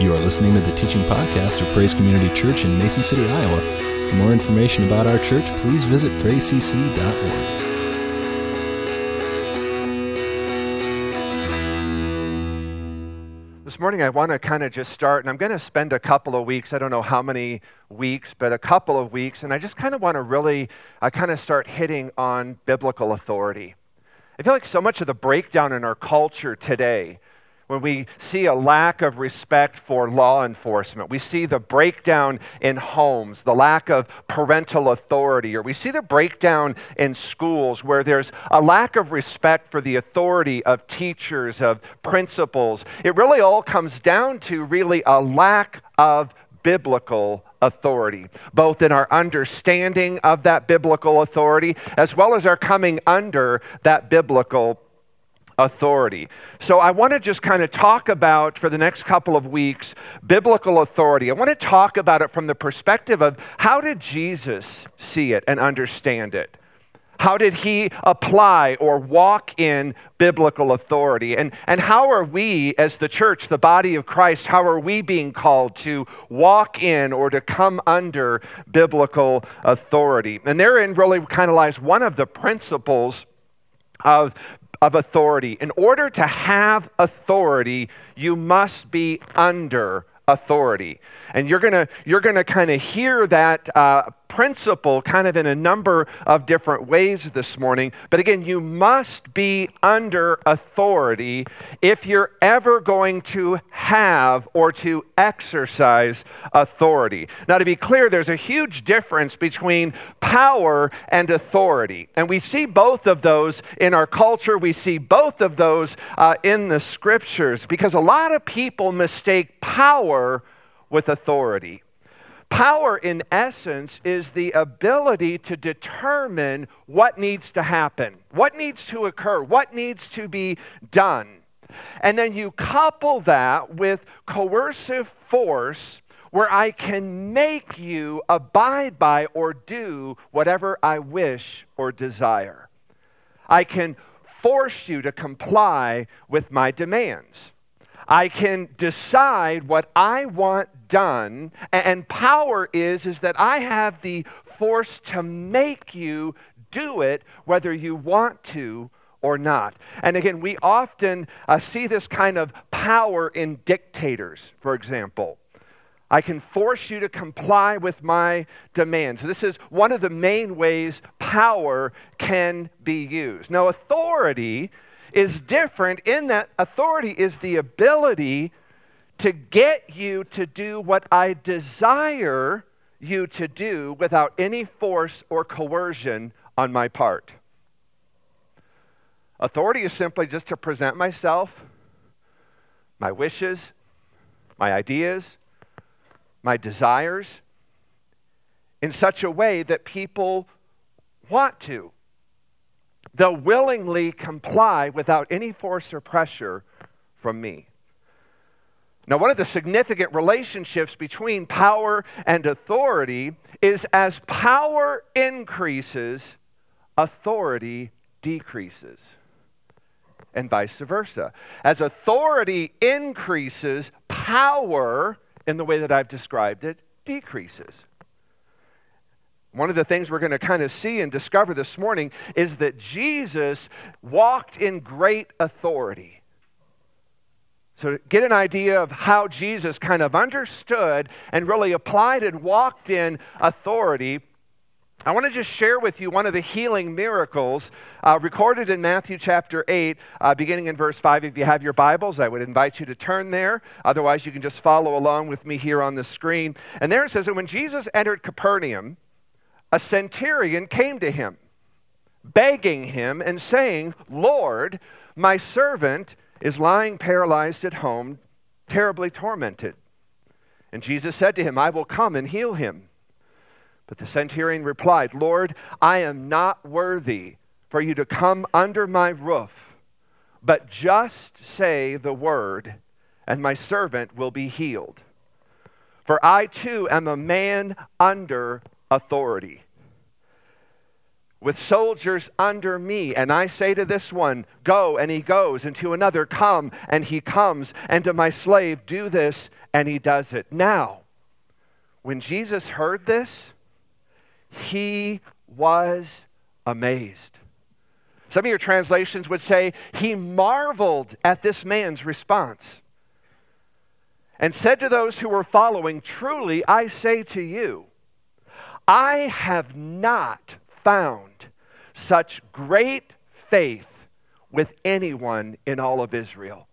You are listening to the teaching podcast of Praise Community Church in Mason City, Iowa. For more information about our church, please visit praisecc.org. This morning, I want to kind of just start, and I'm going to spend a couple of weeks, I don't know how many weeks, but a couple of weeks, and I just kind of want to really uh, kind of start hitting on biblical authority. I feel like so much of the breakdown in our culture today when we see a lack of respect for law enforcement. We see the breakdown in homes, the lack of parental authority, or we see the breakdown in schools where there's a lack of respect for the authority of teachers, of principals. It really all comes down to really a lack of biblical authority, both in our understanding of that biblical authority as well as our coming under that biblical authority. So I want to just kind of talk about, for the next couple of weeks, biblical authority. I want to talk about it from the perspective of how did Jesus see it and understand it? How did he apply or walk in biblical authority? And, and how are we, as the church, the body of Christ, how are we being called to walk in or to come under biblical authority? And therein really kind of lies one of the principles of of authority. In order to have authority, you must be under authority. And you're going to you're to kind of hear that uh, principle kind of in a number of different ways this morning. But again, you must be under authority if you're ever going to have or to exercise authority. Now, to be clear, there's a huge difference between power and authority. And we see both of those in our culture, we see both of those uh, in the scriptures because a lot of people mistake power with authority. Power, in essence, is the ability to determine what needs to happen, what needs to occur, what needs to be done. And then you couple that with coercive force where I can make you abide by or do whatever I wish or desire. I can force you to comply with my demands. I can decide what I want done and power is is that I have the force to make you do it whether you want to or not. And again, we often uh, see this kind of power in dictators, for example. I can force you to comply with my demands. This is one of the main ways power can be used. Now, authority is different in that authority is the ability to get you to do what I desire you to do without any force or coercion on my part. Authority is simply just to present myself, my wishes, my ideas, my desires in such a way that people want to. They'll willingly comply without any force or pressure from me. Now, one of the significant relationships between power and authority is as power increases, authority decreases, and vice versa. As authority increases, power, in the way that I've described it, decreases. One of the things we're going to kind of see and discover this morning is that Jesus walked in great authority. So, to get an idea of how Jesus kind of understood and really applied and walked in authority. I want to just share with you one of the healing miracles uh, recorded in Matthew chapter 8, uh, beginning in verse 5. If you have your Bibles, I would invite you to turn there. Otherwise, you can just follow along with me here on the screen. And there it says that when Jesus entered Capernaum, a centurion came to him, begging him and saying, Lord, my servant is lying paralyzed at home, terribly tormented. And Jesus said to him, I will come and heal him. But the centurion replied, Lord, I am not worthy for you to come under my roof, but just say the word, and my servant will be healed. For I too am a man under authority with soldiers under me. And I say to this one, Go, and he goes, and to another, Come, and he comes, and to my slave, Do this, and he does it. Now, when Jesus heard this, he was amazed. Some of your translations would say, He marveled at this man's response and said to those who were following, Truly, I say to you, I have not found such great faith with anyone in all of Israel.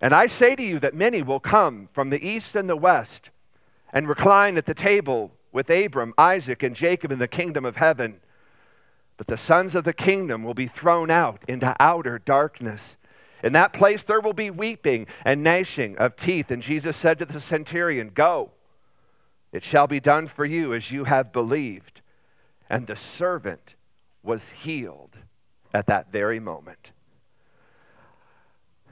And I say to you that many will come from the east and the west and recline at the table with Abram, Isaac, and Jacob in the kingdom of heaven. But the sons of the kingdom will be thrown out into outer darkness. In that place there will be weeping and gnashing of teeth. And Jesus said to the centurion, Go, it shall be done for you as you have believed. And the servant was healed at that very moment.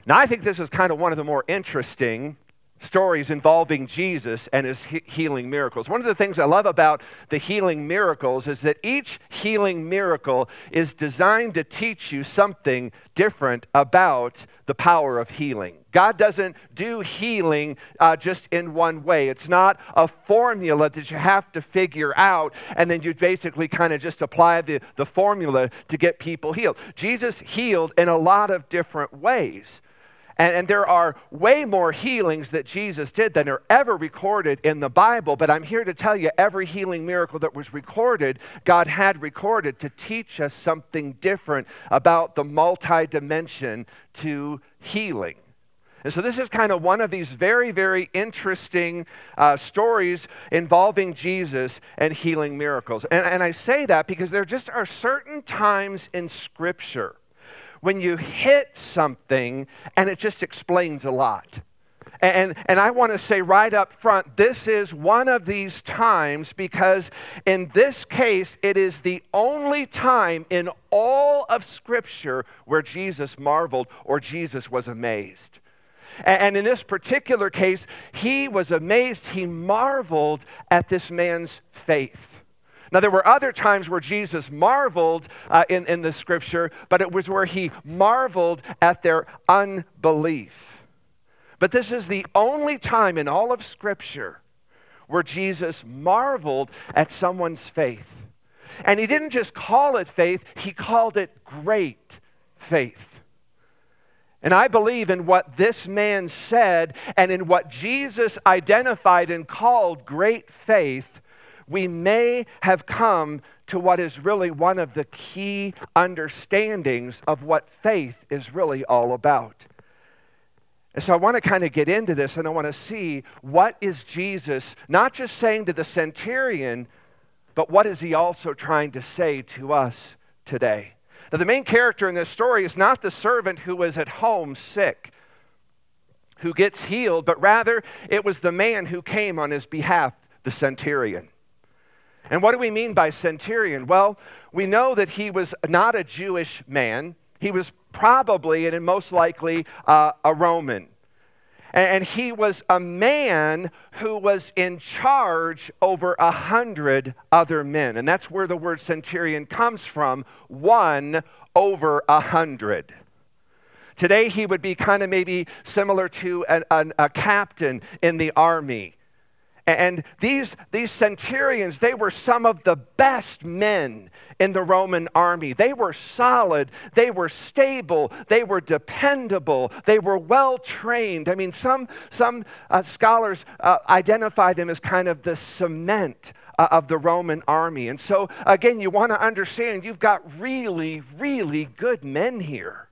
Now, I think this is kind of one of the more interesting stories involving Jesus and his he- healing miracles. One of the things I love about the healing miracles is that each healing miracle is designed to teach you something different about the power of healing. God doesn't do healing uh, just in one way. It's not a formula that you have to figure out and then you basically kind of just apply the, the formula to get people healed. Jesus healed in a lot of different ways. And, and, there are way more healings that Jesus did than are ever recorded in the Bible. But I'm here to tell you every healing miracle that was recorded, God had recorded to teach us something different about the multi dimension to healing. And so, this is kind of one of these very, very interesting uh, stories involving Jesus and healing miracles. And, and I say that because there just are certain times in Scripture when you hit something and it just explains a lot. And, and I want to say right up front, this is one of these times because in this case, it is the only time in all of Scripture where Jesus marveled or Jesus was amazed. And, in this particular case, he was amazed, he marveled at this man's faith. Now, there were other times where Jesus marveled uh, in, in the scripture, but it was where he marveled at their unbelief. But this is the only time in all of scripture where Jesus marveled at someone's faith. And he didn't just call it faith, he called it great faith. And I believe in what this man said and in what Jesus identified and called great faith we may have come to what is really one of the key understandings of what faith is really all about. And so I want to kind of get into this and I want to see what is Jesus not just saying to the centurion, but what is he also trying to say to us today? Now, the main character in this story is not the servant who was at home sick, who gets healed, but rather it was the man who came on his behalf, the centurion. And what do we mean by centurion? Well, we know that he was not a Jewish man. He was probably and most likely uh, a Roman. And he was a man who was in charge over a hundred other men. And that's where the word centurion comes from one over a hundred. Today, he would be kind of maybe similar to an, an, a captain in the army. And these, these centurions, they were some of the best men in the Roman army. They were solid, they were stable, they were dependable, they were well trained. I mean, some, some uh, scholars uh, identify them as kind of the cement uh, of the Roman army. And so, again, you want to understand you've got really, really good men here.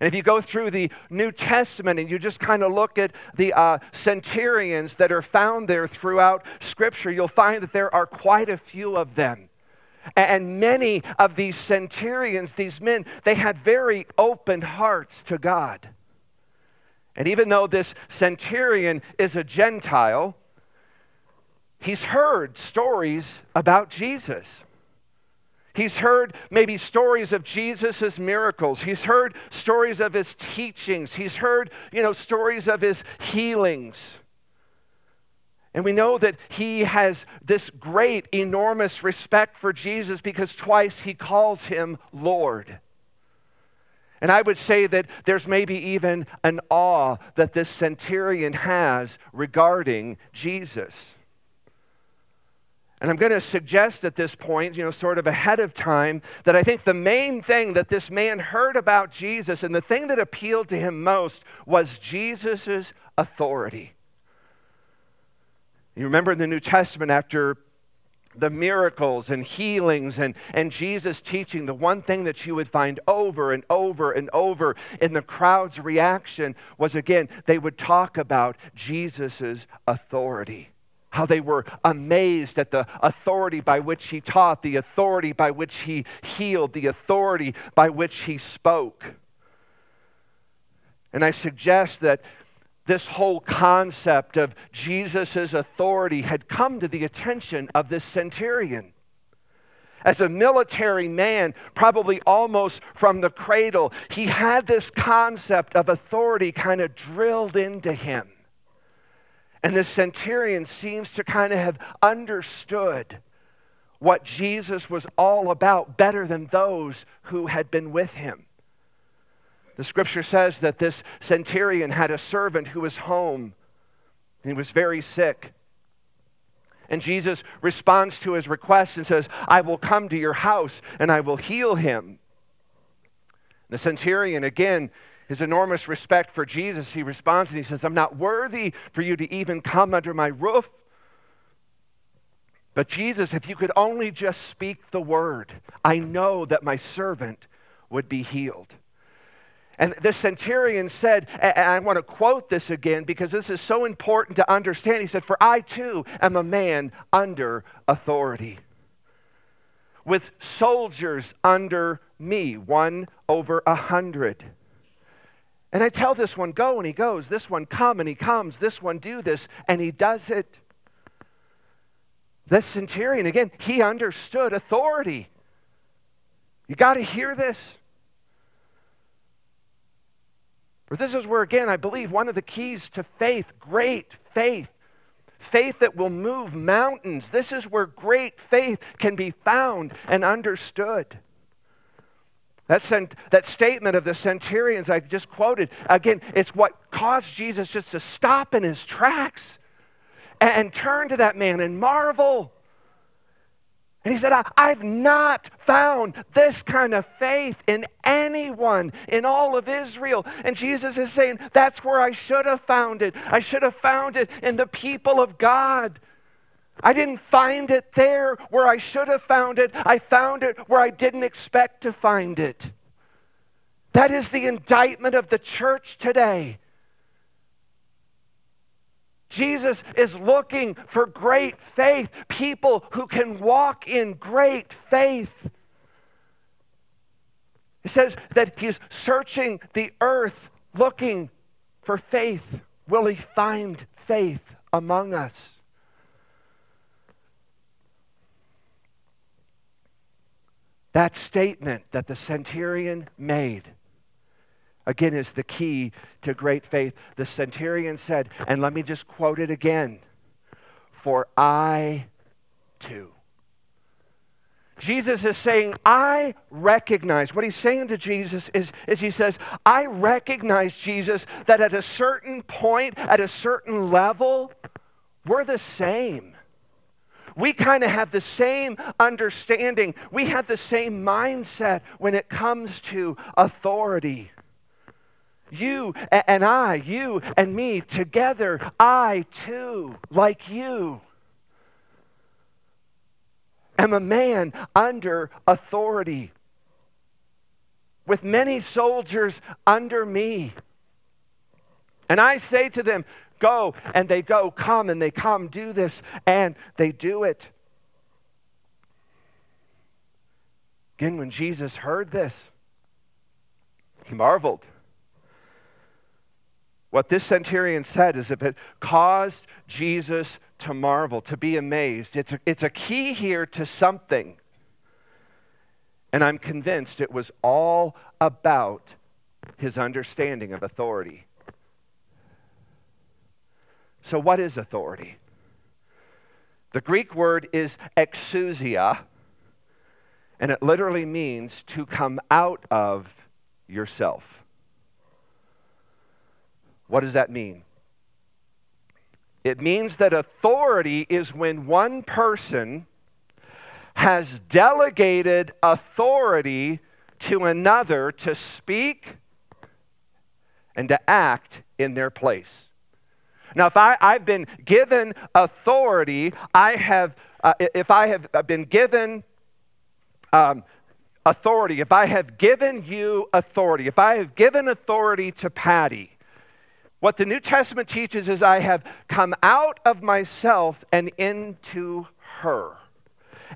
And if you go through the New Testament and you just kind of look at the uh, centurions that are found there throughout Scripture, you'll find that there are quite a few of them. And many of these centurions, these men, they had very open hearts to God. And even though this centurion is a Gentile, he's heard stories about Jesus. He's heard maybe stories of Jesus' miracles. He's heard stories of his teachings. He's heard, you know, stories of his healings. And we know that he has this great, enormous respect for Jesus because twice he calls him Lord. And I would say that there's maybe even an awe that this centurion has regarding Jesus. And I'm going to suggest at this point, you know, sort of ahead of time, that I think the main thing that this man heard about Jesus and the thing that appealed to him most was Jesus' authority. You remember in the New Testament, after the miracles and healings and, and Jesus teaching, the one thing that you would find over and over and over in the crowd's reaction was again, they would talk about Jesus' authority. How they were amazed at the authority by which he taught, the authority by which he healed, the authority by which he spoke. And I suggest that this whole concept of Jesus' authority had come to the attention of this centurion. As a military man, probably almost from the cradle, he had this concept of authority kind of drilled into him. And the centurion seems to kind of have understood what Jesus was all about better than those who had been with him. The scripture says that this centurion had a servant who was home. He was very sick. And Jesus responds to his request and says, I will come to your house and I will heal him. The centurion, again, his enormous respect for Jesus, he responds and he says, I'm not worthy for you to even come under my roof. But Jesus, if you could only just speak the word, I know that my servant would be healed. And the centurion said, and I want to quote this again because this is so important to understand. He said, For I too am a man under authority, with soldiers under me, one over a hundred. And I tell this one, go, and he goes. This one, come, and he comes. This one, do this, and he does it. This centurion, again, he understood authority. You got to hear this. But this is where, again, I believe one of the keys to faith, great faith, faith that will move mountains, this is where great faith can be found and understood. That, cent- that statement of the centurions I just quoted, again, it's what caused Jesus just to stop in his tracks and, and turn to that man and marvel. And he said, I've not found this kind of faith in anyone in all of Israel. And Jesus is saying, That's where I should have found it. I should have found it in the people of God. I didn't find it there where I should have found it. I found it where I didn't expect to find it. That is the indictment of the church today. Jesus is looking for great faith, people who can walk in great faith. It says that he's searching the earth looking for faith. Will he find faith among us? That statement that the centurion made again, is the key to great faith. The centurion said, and let me just quote it again For I too. Jesus is saying, I recognize, what he's saying to Jesus is, is he says, I recognize, Jesus, that at a certain point, at a certain level, we're the same. We kind of have the same understanding. We have the same mindset when it comes to authority. You and I, you and me together, I too, like you, am a man under authority with many soldiers under me. And I say to them, Go, and they go, come, and they come, do this, and they do it. Again, when Jesus heard this, he marveled. What this centurion said is if it caused Jesus to marvel, to be amazed, it's a, it's a key here to something. And I'm convinced it was all about his understanding of authority. So, what is authority? The Greek word is exousia, and it literally means to come out of yourself. What does that mean? It means that authority is when one person has delegated authority to another to speak and to act in their place. Now, if I, I've been given authority, I have, uh, if I have been given um, authority, if I have given you authority, if I have given authority to Patty, what the New Testament teaches is I have come out of myself and into her.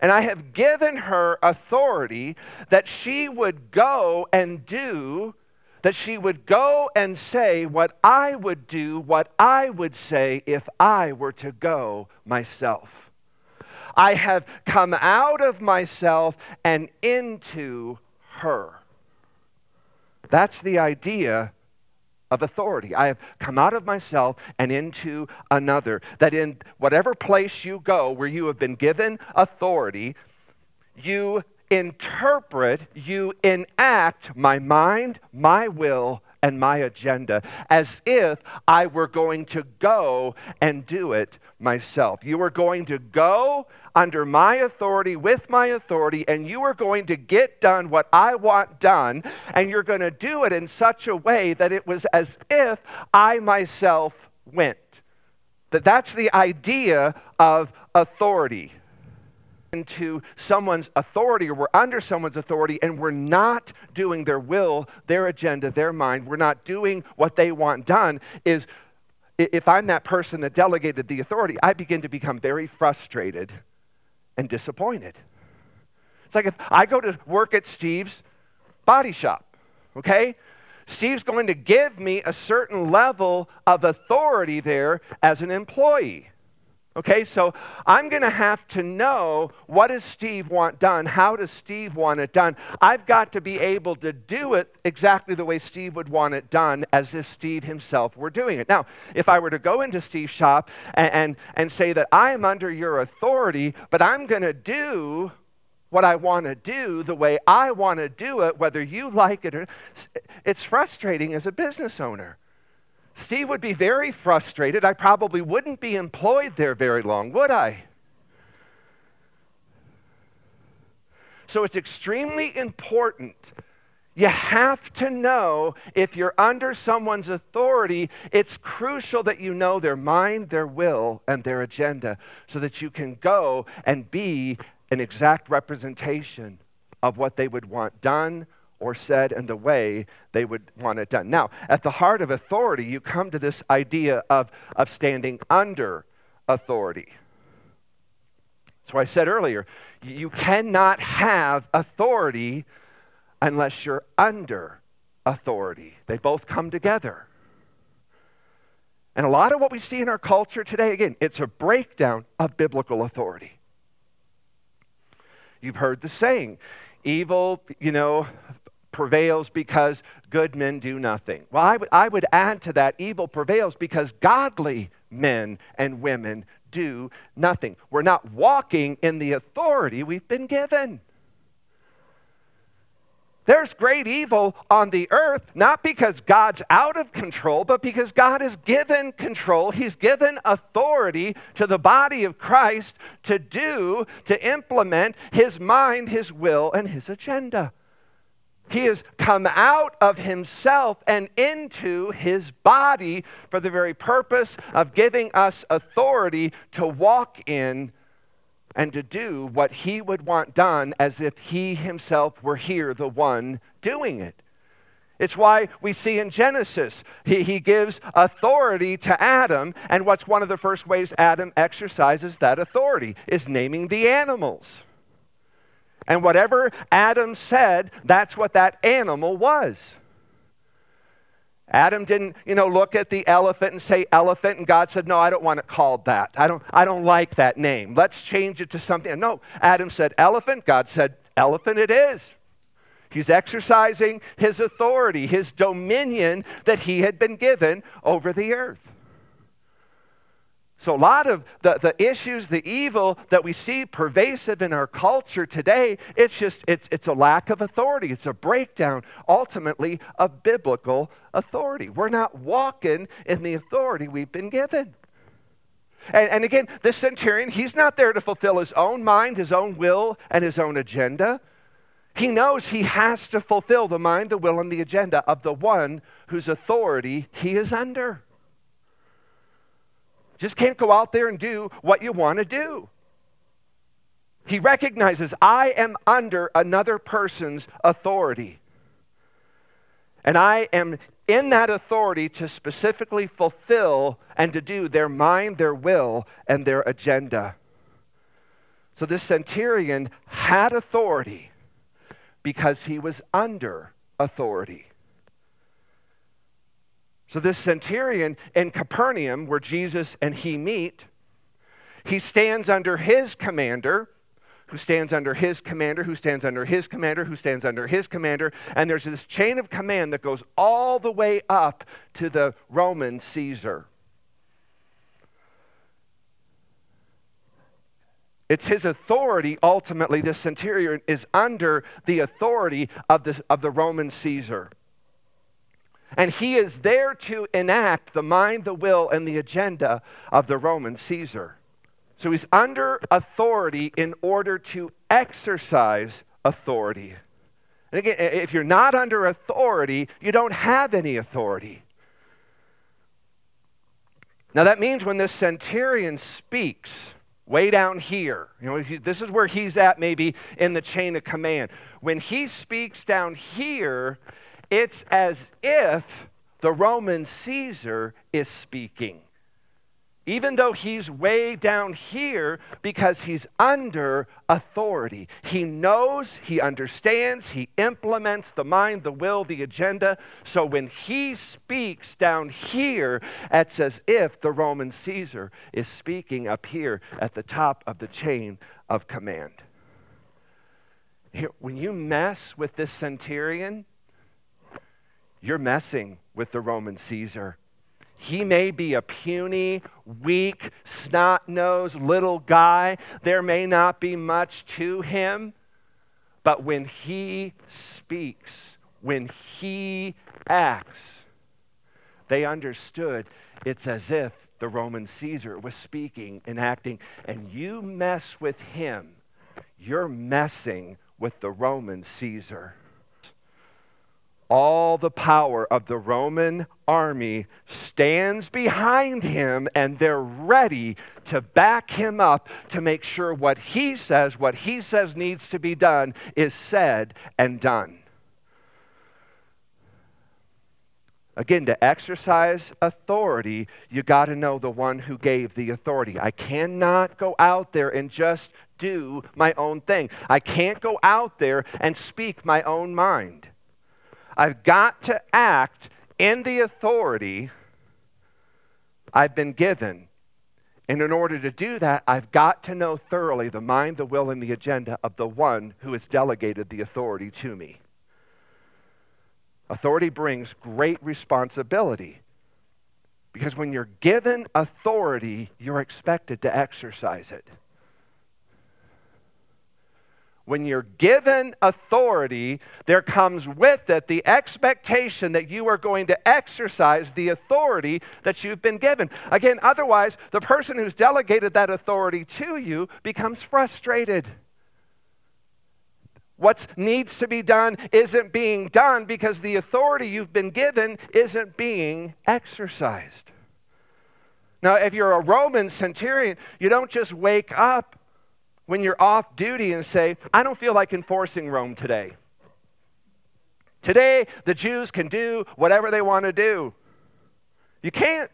And I have given her authority that she would go and do, that she would go and say what I would do, what I would say if I were to go myself. I have come out of myself and into her. That's the idea of authority. I have come out of myself and into another. That in whatever place you go where you have been given authority, you interpret, you enact my mind, my will, and my agenda as if I were going to go and do it myself. You are going to go under my authority, with my authority, and you are going to get done what I want done, and you're going to do it in such a way that it was as if I myself went. That that's the idea of authority into someone's authority or we're under someone's authority and we're not doing their will, their agenda, their mind, we're not doing what they want done is if I'm that person that delegated the authority, I begin to become very frustrated and disappointed. It's like if I go to work at Steve's body shop, okay? Steve's going to give me a certain level of authority there as an employee. Okay, so I'm going to have to know what does Steve want done? How does Steve want it done? I've got to be able to do it exactly the way Steve would want it done, as if Steve himself were doing it. Now, if I were to go into Steve's shop and, and, and say that I am under your authority, but I'm going to do what I want to do the way I want to do it, whether you like it or not, it's frustrating as a business owner. Steve would be very frustrated. I probably wouldn't be employed there very long, would I? So it's extremely important. You have to know if you're under someone's authority, it's crucial that you know their mind, their will, and their agenda so that you can go and be an exact representation of what they would want done or said and the way they would want it done. Now, at the heart of authority, you come to this idea of, of standing under authority. So I said earlier, you cannot have authority unless you're under authority. They both come together. And a lot of what we see in our culture today, again, it's a breakdown of biblical authority. You've heard the saying, evil, you know, prevails because good men do nothing. Well, I, w- I would add to that evil prevails because godly men and women do nothing. We're not walking in the authority we've been given. There's great evil on the earth, not because God's out of control, but because God has given control. He's given authority to the body of Christ to do, to implement His mind, His will, and His agenda. He has come out of himself and into his body for the very purpose of giving us authority to walk in and to do what he would want done as if he himself were here, the one doing it. It's why we see in Genesis, he, he gives authority to Adam, and what's one of the first ways Adam exercises that authority is naming the animals. And whatever Adam said, that's what that animal was. Adam didn't, you know, look at the elephant and say elephant, and God said, No, I don't want it called that. I don't, I don't like that name. Let's change it to something. No, Adam said elephant. God said, Elephant it is. He's exercising his authority, his dominion that he had been given over the earth. So, a lot of the, the issues, the evil that we see pervasive in our culture today, it's just, it's, it's a lack of authority. It's a breakdown, ultimately, of biblical authority. We're not walking in the authority we've been given. And, and again, this centurion, he's not there to fulfill his own mind, his own will, and his own agenda. He knows he has to fulfill the mind, the will, and the agenda of the one whose authority he is under. Just can't go out there and do what you want to do. He recognizes, I am under another person's authority. And I am in that authority to specifically fulfill and to do their mind, their will, and their agenda. So this centurion had authority because he was under authority. So, this centurion in Capernaum, where Jesus and he meet, he stands under his commander, who stands under his commander, who stands under his commander, who stands under his commander. And there's this chain of command that goes all the way up to the Roman Caesar. It's his authority, ultimately, this centurion is under the authority of the, of the Roman Caesar. And he is there to enact the mind, the will, and the agenda of the Roman Caesar. So he's under authority in order to exercise authority. And again, if you're not under authority, you don't have any authority. Now that means when this centurion speaks, way down here, you know, this is where he's at maybe in the chain of command. When he speaks down here, it's as if the Roman Caesar is speaking. Even though he's way down here because he's under authority. He knows, he understands, he implements the mind, the will, the agenda. So when he speaks down here, it's as if the Roman Caesar is speaking up here at the top of the chain of command. Here, when you mess with this centurion, you're messing with the Roman Caesar. He may be a puny, weak, snot nosed little guy. There may not be much to him. But when he speaks, when he acts, they understood it's as if the Roman Caesar was speaking and acting, and you mess with him, you're messing with the Roman Caesar all the power of the Roman army stands behind him and they're ready to back him up to make sure what he says, what he says needs to be done, is said and done. Again, to exercise authority, you got to know the one who gave the authority. I cannot go out there and just do my own thing. I can't go out there and speak my own mind. I've got to act in the authority I've been given. And in order to do that, I've got to know thoroughly the mind, the will, and the agenda of the one who has delegated the authority to me. Authority brings great responsibility because when you're given authority, you're expected to exercise it. When you're given authority, there comes with it the expectation that you are going to exercise the authority that you've been given. Again, otherwise, the person who's delegated that authority to you becomes frustrated. What needs to be done isn't being done because the authority you've been given isn't being exercised. Now, if you're a Roman centurion, you don't just wake up when you're off duty and say, I don't feel like enforcing Rome today. Today, the Jews can do whatever they want to do. You can't.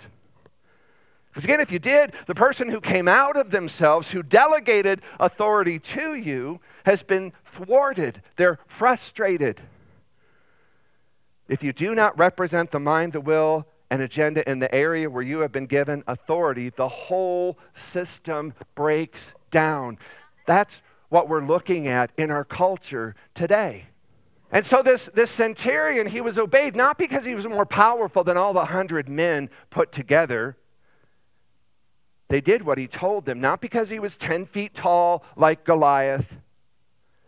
Because again, if you did, the person who came out of themselves, who delegated authority to you, has been thwarted. They're frustrated. If you do not represent the mind, the will, and agenda in the area where you have been given authority, the whole system breaks down. That's what we're looking at in our culture today. And so this, this centurion, he was obeyed not because he was more powerful than all the hundred men put together. They did what he told them, not because he was 10 feet tall like Goliath.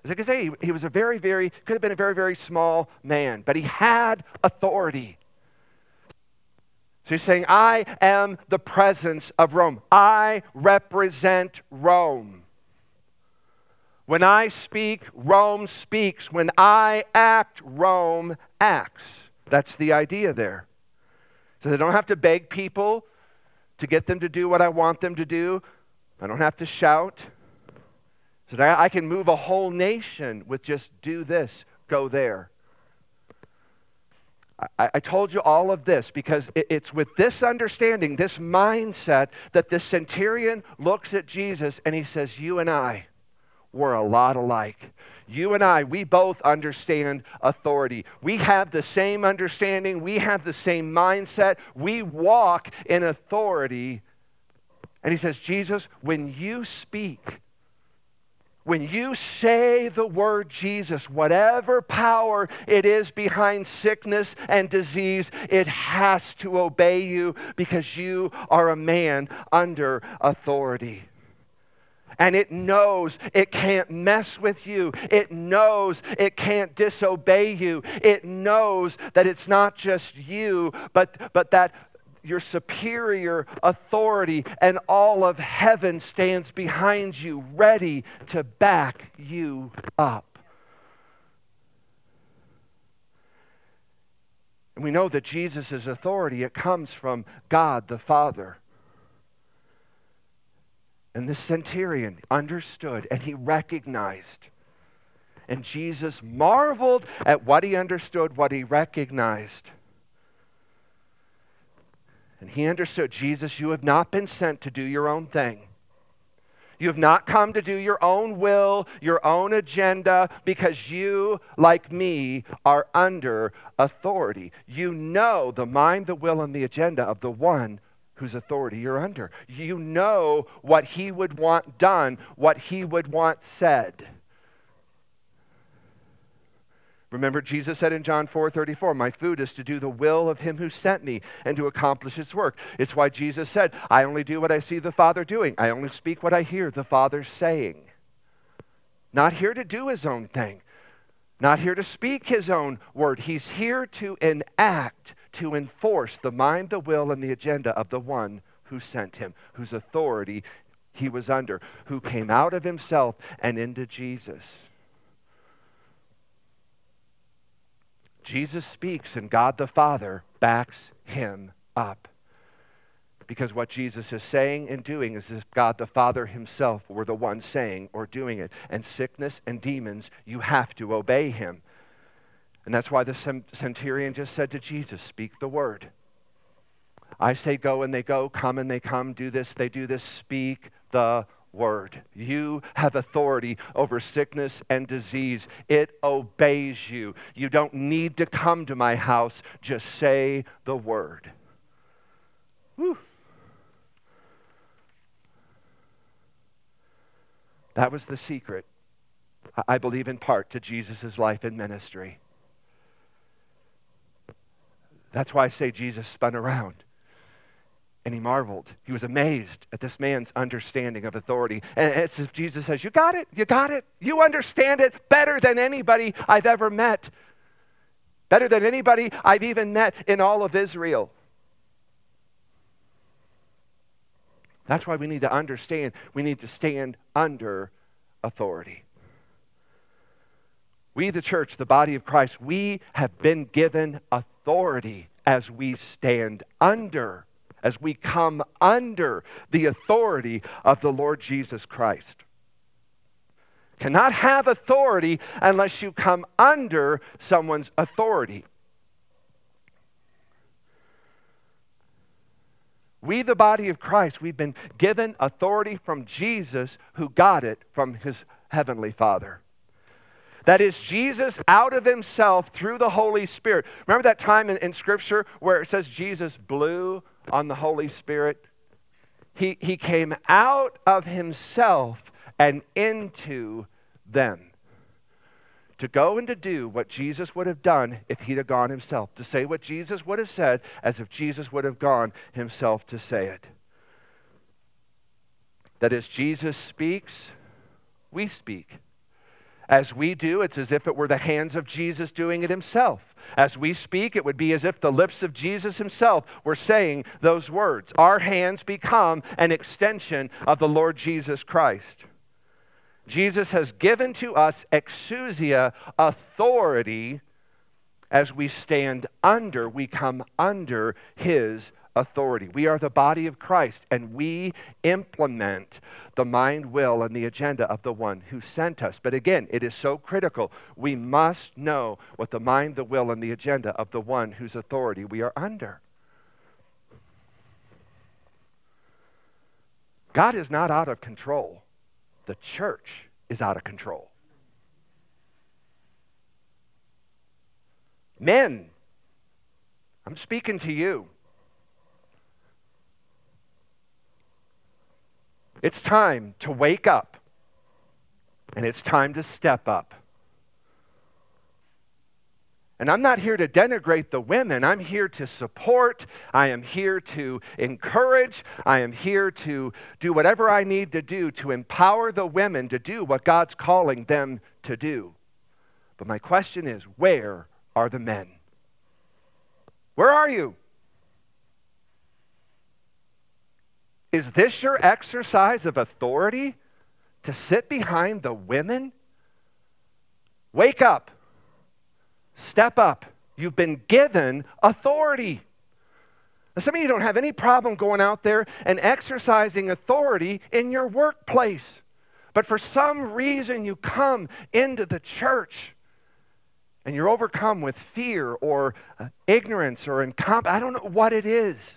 As I can say, he was a very, very, could have been a very, very small man, but he had authority. So he's saying, I am the presence of Rome. I represent Rome. When I speak, Rome speaks. When I act, Rome acts. That's the idea there. So I don't have to beg people to get them to do what I want them to do. I don't have to shout. So that I can move a whole nation with just do this, go there. I, I told you all of this because it, it's with this understanding, this mindset, that the centurion looks at Jesus and he says, You and I were a lot alike. You and I, we both understand authority. We have the same understanding. We have the same mindset. We walk in authority. And he says, Jesus, when you speak, when you say the word Jesus, whatever power it is behind sickness and disease, it has to obey you because you are a man under authority and it knows it can't mess with you. It knows it can't disobey you. It knows that it's not just you, but, but that your superior authority and all of heaven stands behind you, ready to back you up. And we know that Jesus' authority, it comes from God the Father. And the centurion understood and he recognized. And Jesus marveled at what he understood, what he recognized. And he understood Jesus, you have not been sent to do your own thing. You have not come to do your own will, your own agenda, because you, like me, are under authority. You know the mind, the will, and the agenda of the one whose authority you're under. You know what he would want done, what he would want said. Remember, Jesus said in John 4 34, My food is to do the will of him who sent me and to accomplish its work. It's why Jesus said, I only do what I see the Father doing, I only speak what I hear the Father saying. Not here to do his own thing, not here to speak his own word. He's here to enact to enforce the mind, the will, and the agenda of the one who sent him, whose authority he was under, who came out of himself and into Jesus. Jesus speaks, and God the Father backs him up. Because what Jesus is saying and doing is if God the Father himself were the one saying or doing it. And sickness and demons, you have to obey him. And that's why the centurion just said to Jesus, Speak the word. I say go and they go, come and they come, do this, they do this, speak the word. You have authority over sickness and disease. It obeys you. You don't need to come to my house, just say the word. Whew. That was the secret, I believe, in part, to Jesus' life and ministry. That's why I say Jesus spun around and he marveled. He was amazed at this man's understanding of authority. And it's as if Jesus says, You got it, you got it. You understand it better than anybody I've ever met, better than anybody I've even met in all of Israel. That's why we need to understand, we need to stand under authority. We, the church, the body of Christ, we have been given authority as we stand under, as we come under the authority of the Lord Jesus Christ. Cannot have authority unless you come under someone's authority. We, the body of Christ, we've been given authority from Jesus who got it from his heavenly Father. That is Jesus out of himself through the Holy Spirit. Remember that time in, in, Scripture where it says Jesus blew on the Holy Spirit? He, he came out of himself and into them. To go and to do what Jesus would have done if he'd have gone himself. To say what Jesus would have said as if Jesus would have gone himself to say it. that as Jesus speaks, we speak. As we do, it's as if it were the hands of Jesus doing it himself. As we speak, it would be as if the lips of Jesus himself were saying those words. Our hands become an extension of the Lord Jesus Christ. Jesus has given to us exousia authority as we stand under, we come under his authority. We are the body of Christ, and we implement the mind, will, and the agenda of the one who sent us. But again, it is so critical. We must know what the mind, the will, and the agenda of the one whose authority we are under. God is not out of control, the church is out of control. Men, I'm speaking to you. It's time to wake up and it's time to step up. And I'm not here to denigrate the women. I'm here to support. I am here to encourage. I am here to do whatever I need to do to empower the women to do what God's calling them to do. But my question is where are the men? Where are you? Is this your exercise of authority to sit behind the women? Wake up. Step up. You've been given authority. Now, some of you don't have any problem going out there and exercising authority in your workplace. But for some reason, you come into the church and you're overcome with fear or uh, ignorance or incomp- I don't know what it is.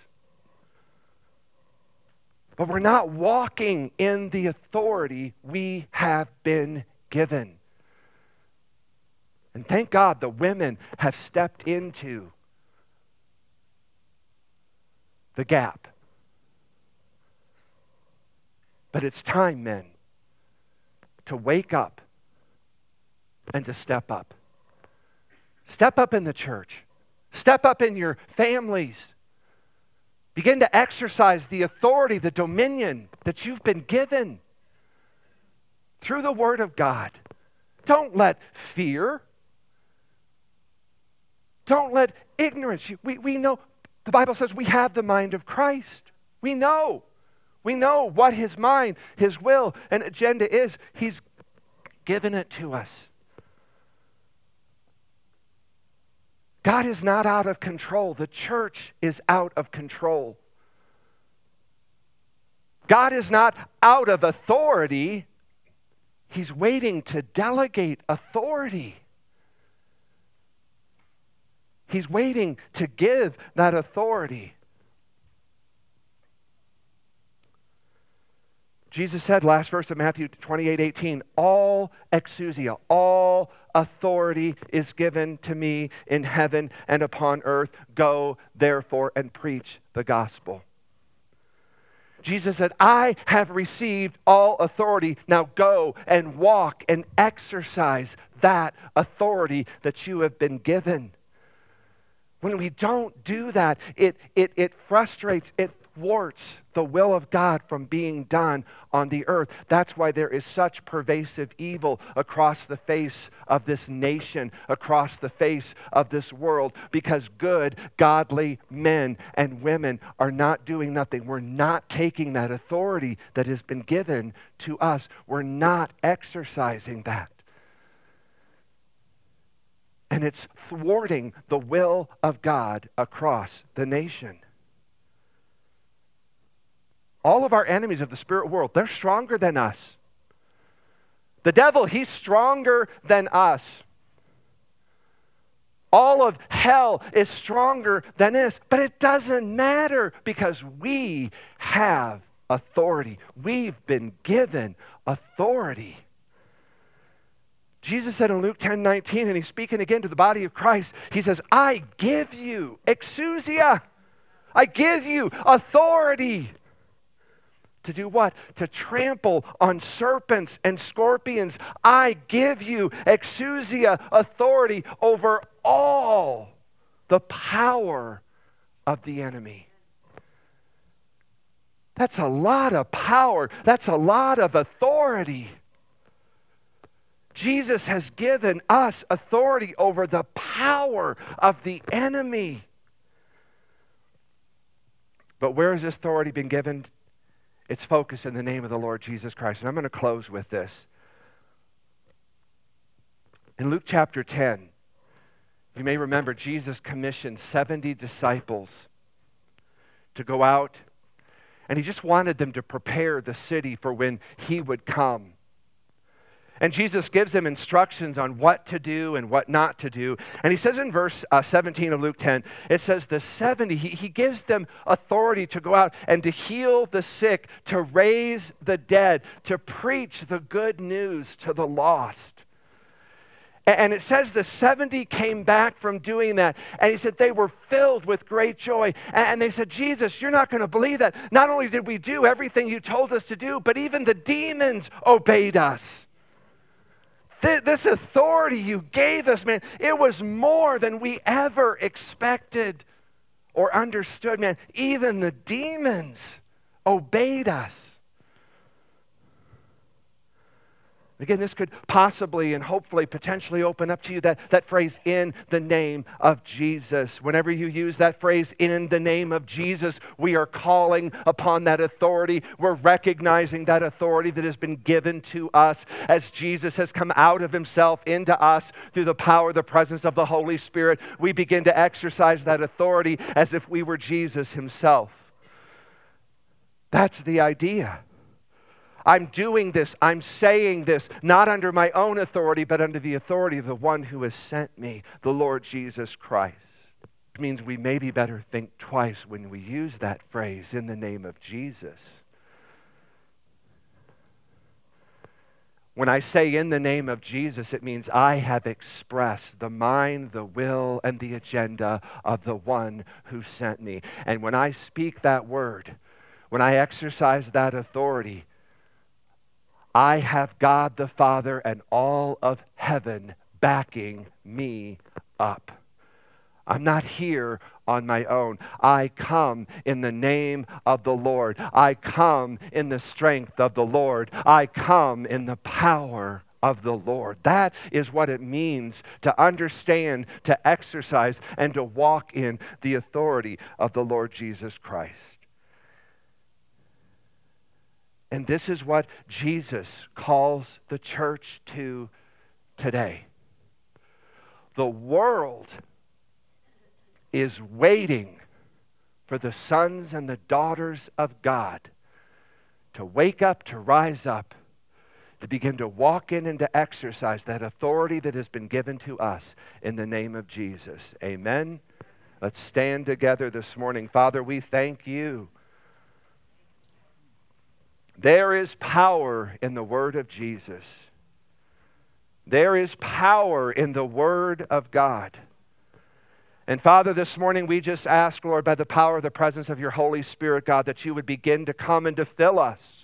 But we're not walking in the authority we have been given. And thank God the women have stepped into the gap. But it's time, men, to wake up and to step up. Step up in the church, step up in your families. Begin to exercise the authority, the dominion that you've been given through the Word of God. Don't let fear, don't let ignorance. We, we know, the Bible says we have the mind of Christ. We know. We know what His mind, His will, and agenda is. He's given it to us. God is not out of control. The church is out of control. God is not out of authority. He's waiting to delegate authority. He's waiting to give that authority. Jesus said, last verse of Matthew 28 18, all exousia, all authority is given to me in heaven and upon earth. Go, therefore, and preach the gospel. Jesus said, I have received all authority. Now go and walk and exercise that authority that you have been given. When we don't do that, it, it, it frustrates, it thwarts the will of God from being done on the earth. That's why there is such pervasive evil across the face of this nation, across the face of this world, because good, godly men and women are not doing nothing. We're not taking that authority that has been given to us, we're not exercising that. And it's thwarting the will of God across the nation. All of our enemies of the spirit world, they're stronger than us. The devil, he's stronger than us. All of hell is stronger than this, but it doesn't matter because we have authority. We've been given authority. Jesus said in Luke 10 19, and he's speaking again to the body of Christ, he says, I give you exousia. I give you authority to do what? To trample on serpents and scorpions. I give you exousia, authority over all the power of the enemy. That's a lot of power. That's a lot of authority. Jesus has given us authority over the power of the enemy. But where has this authority been given? It's focused in the name of the Lord Jesus Christ. And I'm going to close with this. In Luke chapter 10, you may remember Jesus commissioned 70 disciples to go out, and he just wanted them to prepare the city for when he would come. And Jesus gives them instructions on what to do and what not to do. And he says in verse uh, 17 of Luke 10, it says, The 70, he, he gives them authority to go out and to heal the sick, to raise the dead, to preach the good news to the lost. And it says the 70 came back from doing that. And he said they were filled with great joy. And they said, Jesus, you're not going to believe that. Not only did we do everything you told us to do, but even the demons obeyed us. This authority you gave us, man, it was more than we ever expected or understood, man. Even the demons obeyed us. Again, this could possibly and hopefully potentially open up to you that, that phrase, in the name of Jesus. Whenever you use that phrase, in the name of Jesus, we are calling upon that authority. We're recognizing that authority that has been given to us as Jesus has come out of himself into us through the power, the presence of the Holy Spirit. We begin to exercise that authority as if we were Jesus himself. That's the idea. I'm doing this, I'm saying this, not under my own authority, but under the authority of the one who has sent me, the Lord Jesus Christ. It means we maybe better think twice when we use that phrase in the name of Jesus. When I say in the name of Jesus, it means I have expressed the mind, the will, and the agenda of the one who sent me. And when I speak that word, when I exercise that authority, I have God the Father and all of heaven backing me up. I'm not here on my own. I come in the name of the Lord. I come in the strength of the Lord. I come in the power of the Lord. That is what it means to understand, to exercise, and to walk in the authority of the Lord Jesus Christ. And this is what Jesus calls the church to today. The world is waiting for the sons and the daughters of God to wake up, to rise up, to begin to walk in and to exercise that authority that has been given to us in the name of Jesus. Amen. Let's stand together this morning. Father, we thank you there is power in the word of Jesus. There is power in the word of God. And Father, this morning we just ask, Lord, by the power of the presence of your Holy Spirit, God, that you would begin to come and to fill us.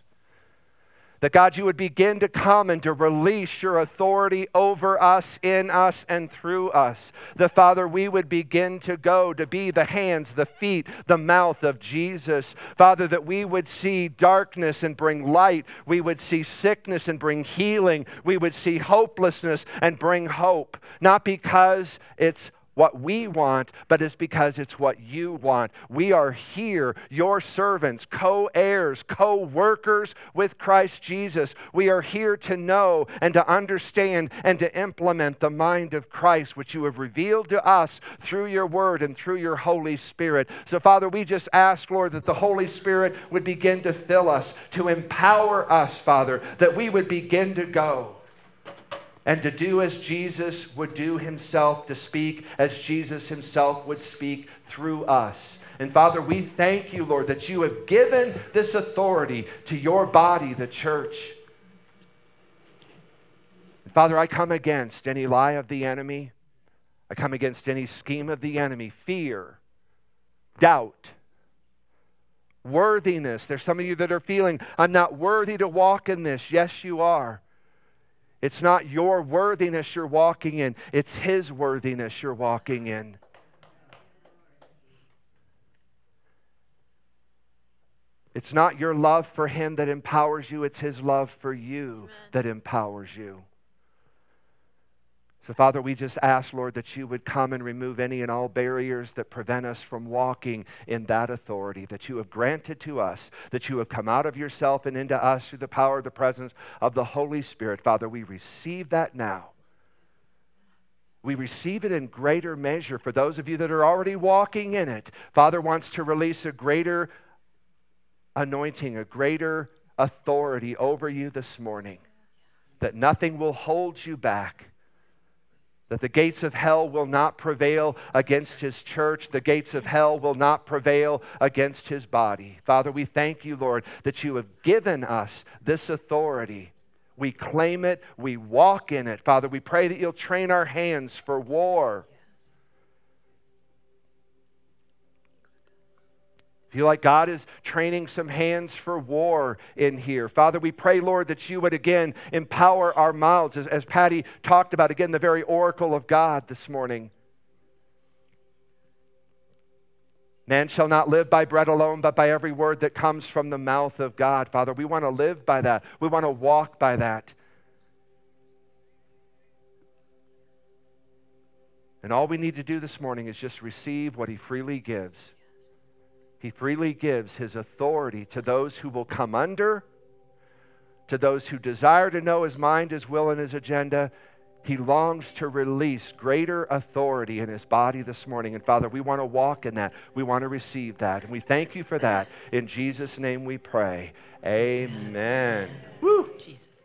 That God, you would begin to come and to release your authority over us, in us, and through us. That Father, we would begin to go to be the hands, the feet, the mouth of Jesus. Father, that we would see darkness and bring light. We would see sickness and bring healing. We would see hopelessness and bring hope. Not because it's what we want, but it's because it's what you want. We are here, your servants, co heirs, co workers with Christ Jesus. We are here to know and to understand and to implement the mind of Christ, which you have revealed to us through your word and through your Holy Spirit. So, Father, we just ask, Lord, that the Holy Spirit would begin to fill us, to empower us, Father, that we would begin to go and to do as Jesus would do himself, to speak as Jesus himself would speak through us. And Father, we thank you, Lord, that you have given this authority to your body, the church. And Father, I come against any lie of the enemy. I come against any scheme of the enemy, fear, doubt, worthiness. There's some of you that are feeling, I'm not worthy to walk in this. Yes, you are. It's not your worthiness you're walking in, it's His worthiness you're walking in. It's not your love for him that empowers you, it's his love for you Amen. that empowers you. So, Father, we just ask, Lord, that you would come and remove any and all barriers that prevent us from walking in that authority that you have granted to us, that you have come out of yourself and into us through the power of the presence of the Holy Spirit. Father, we receive that now. We receive it in greater measure for those of you that are already walking in it. Father wants to release a greater anointing, a greater authority over you this morning, that nothing will hold you back that the gates of hell will not prevail against his church. The gates of hell will not prevail against his body. Father, we thank you, Lord, that you have given us this authority. We claim it, we walk in it. Father, we pray that you'll train our hands for war. Feel like God is training some hands for war in here. Father, we pray, Lord, that you would again empower our mouths, as, as Patty talked about, again, the very oracle of God this morning. Man shall not live by bread alone, but by every word that comes from the mouth of God. Father, we want to live by that. We want to walk by that. And all we need to do this morning is just receive what He freely gives. He freely gives his authority to those who will come under, to those who desire to know his mind, his will, and his agenda. He longs to release greater authority in his body this morning. And Father, we want to walk in that. We want to receive that. And we thank you for that. In Jesus' name we pray. Amen. Woo. Jesus.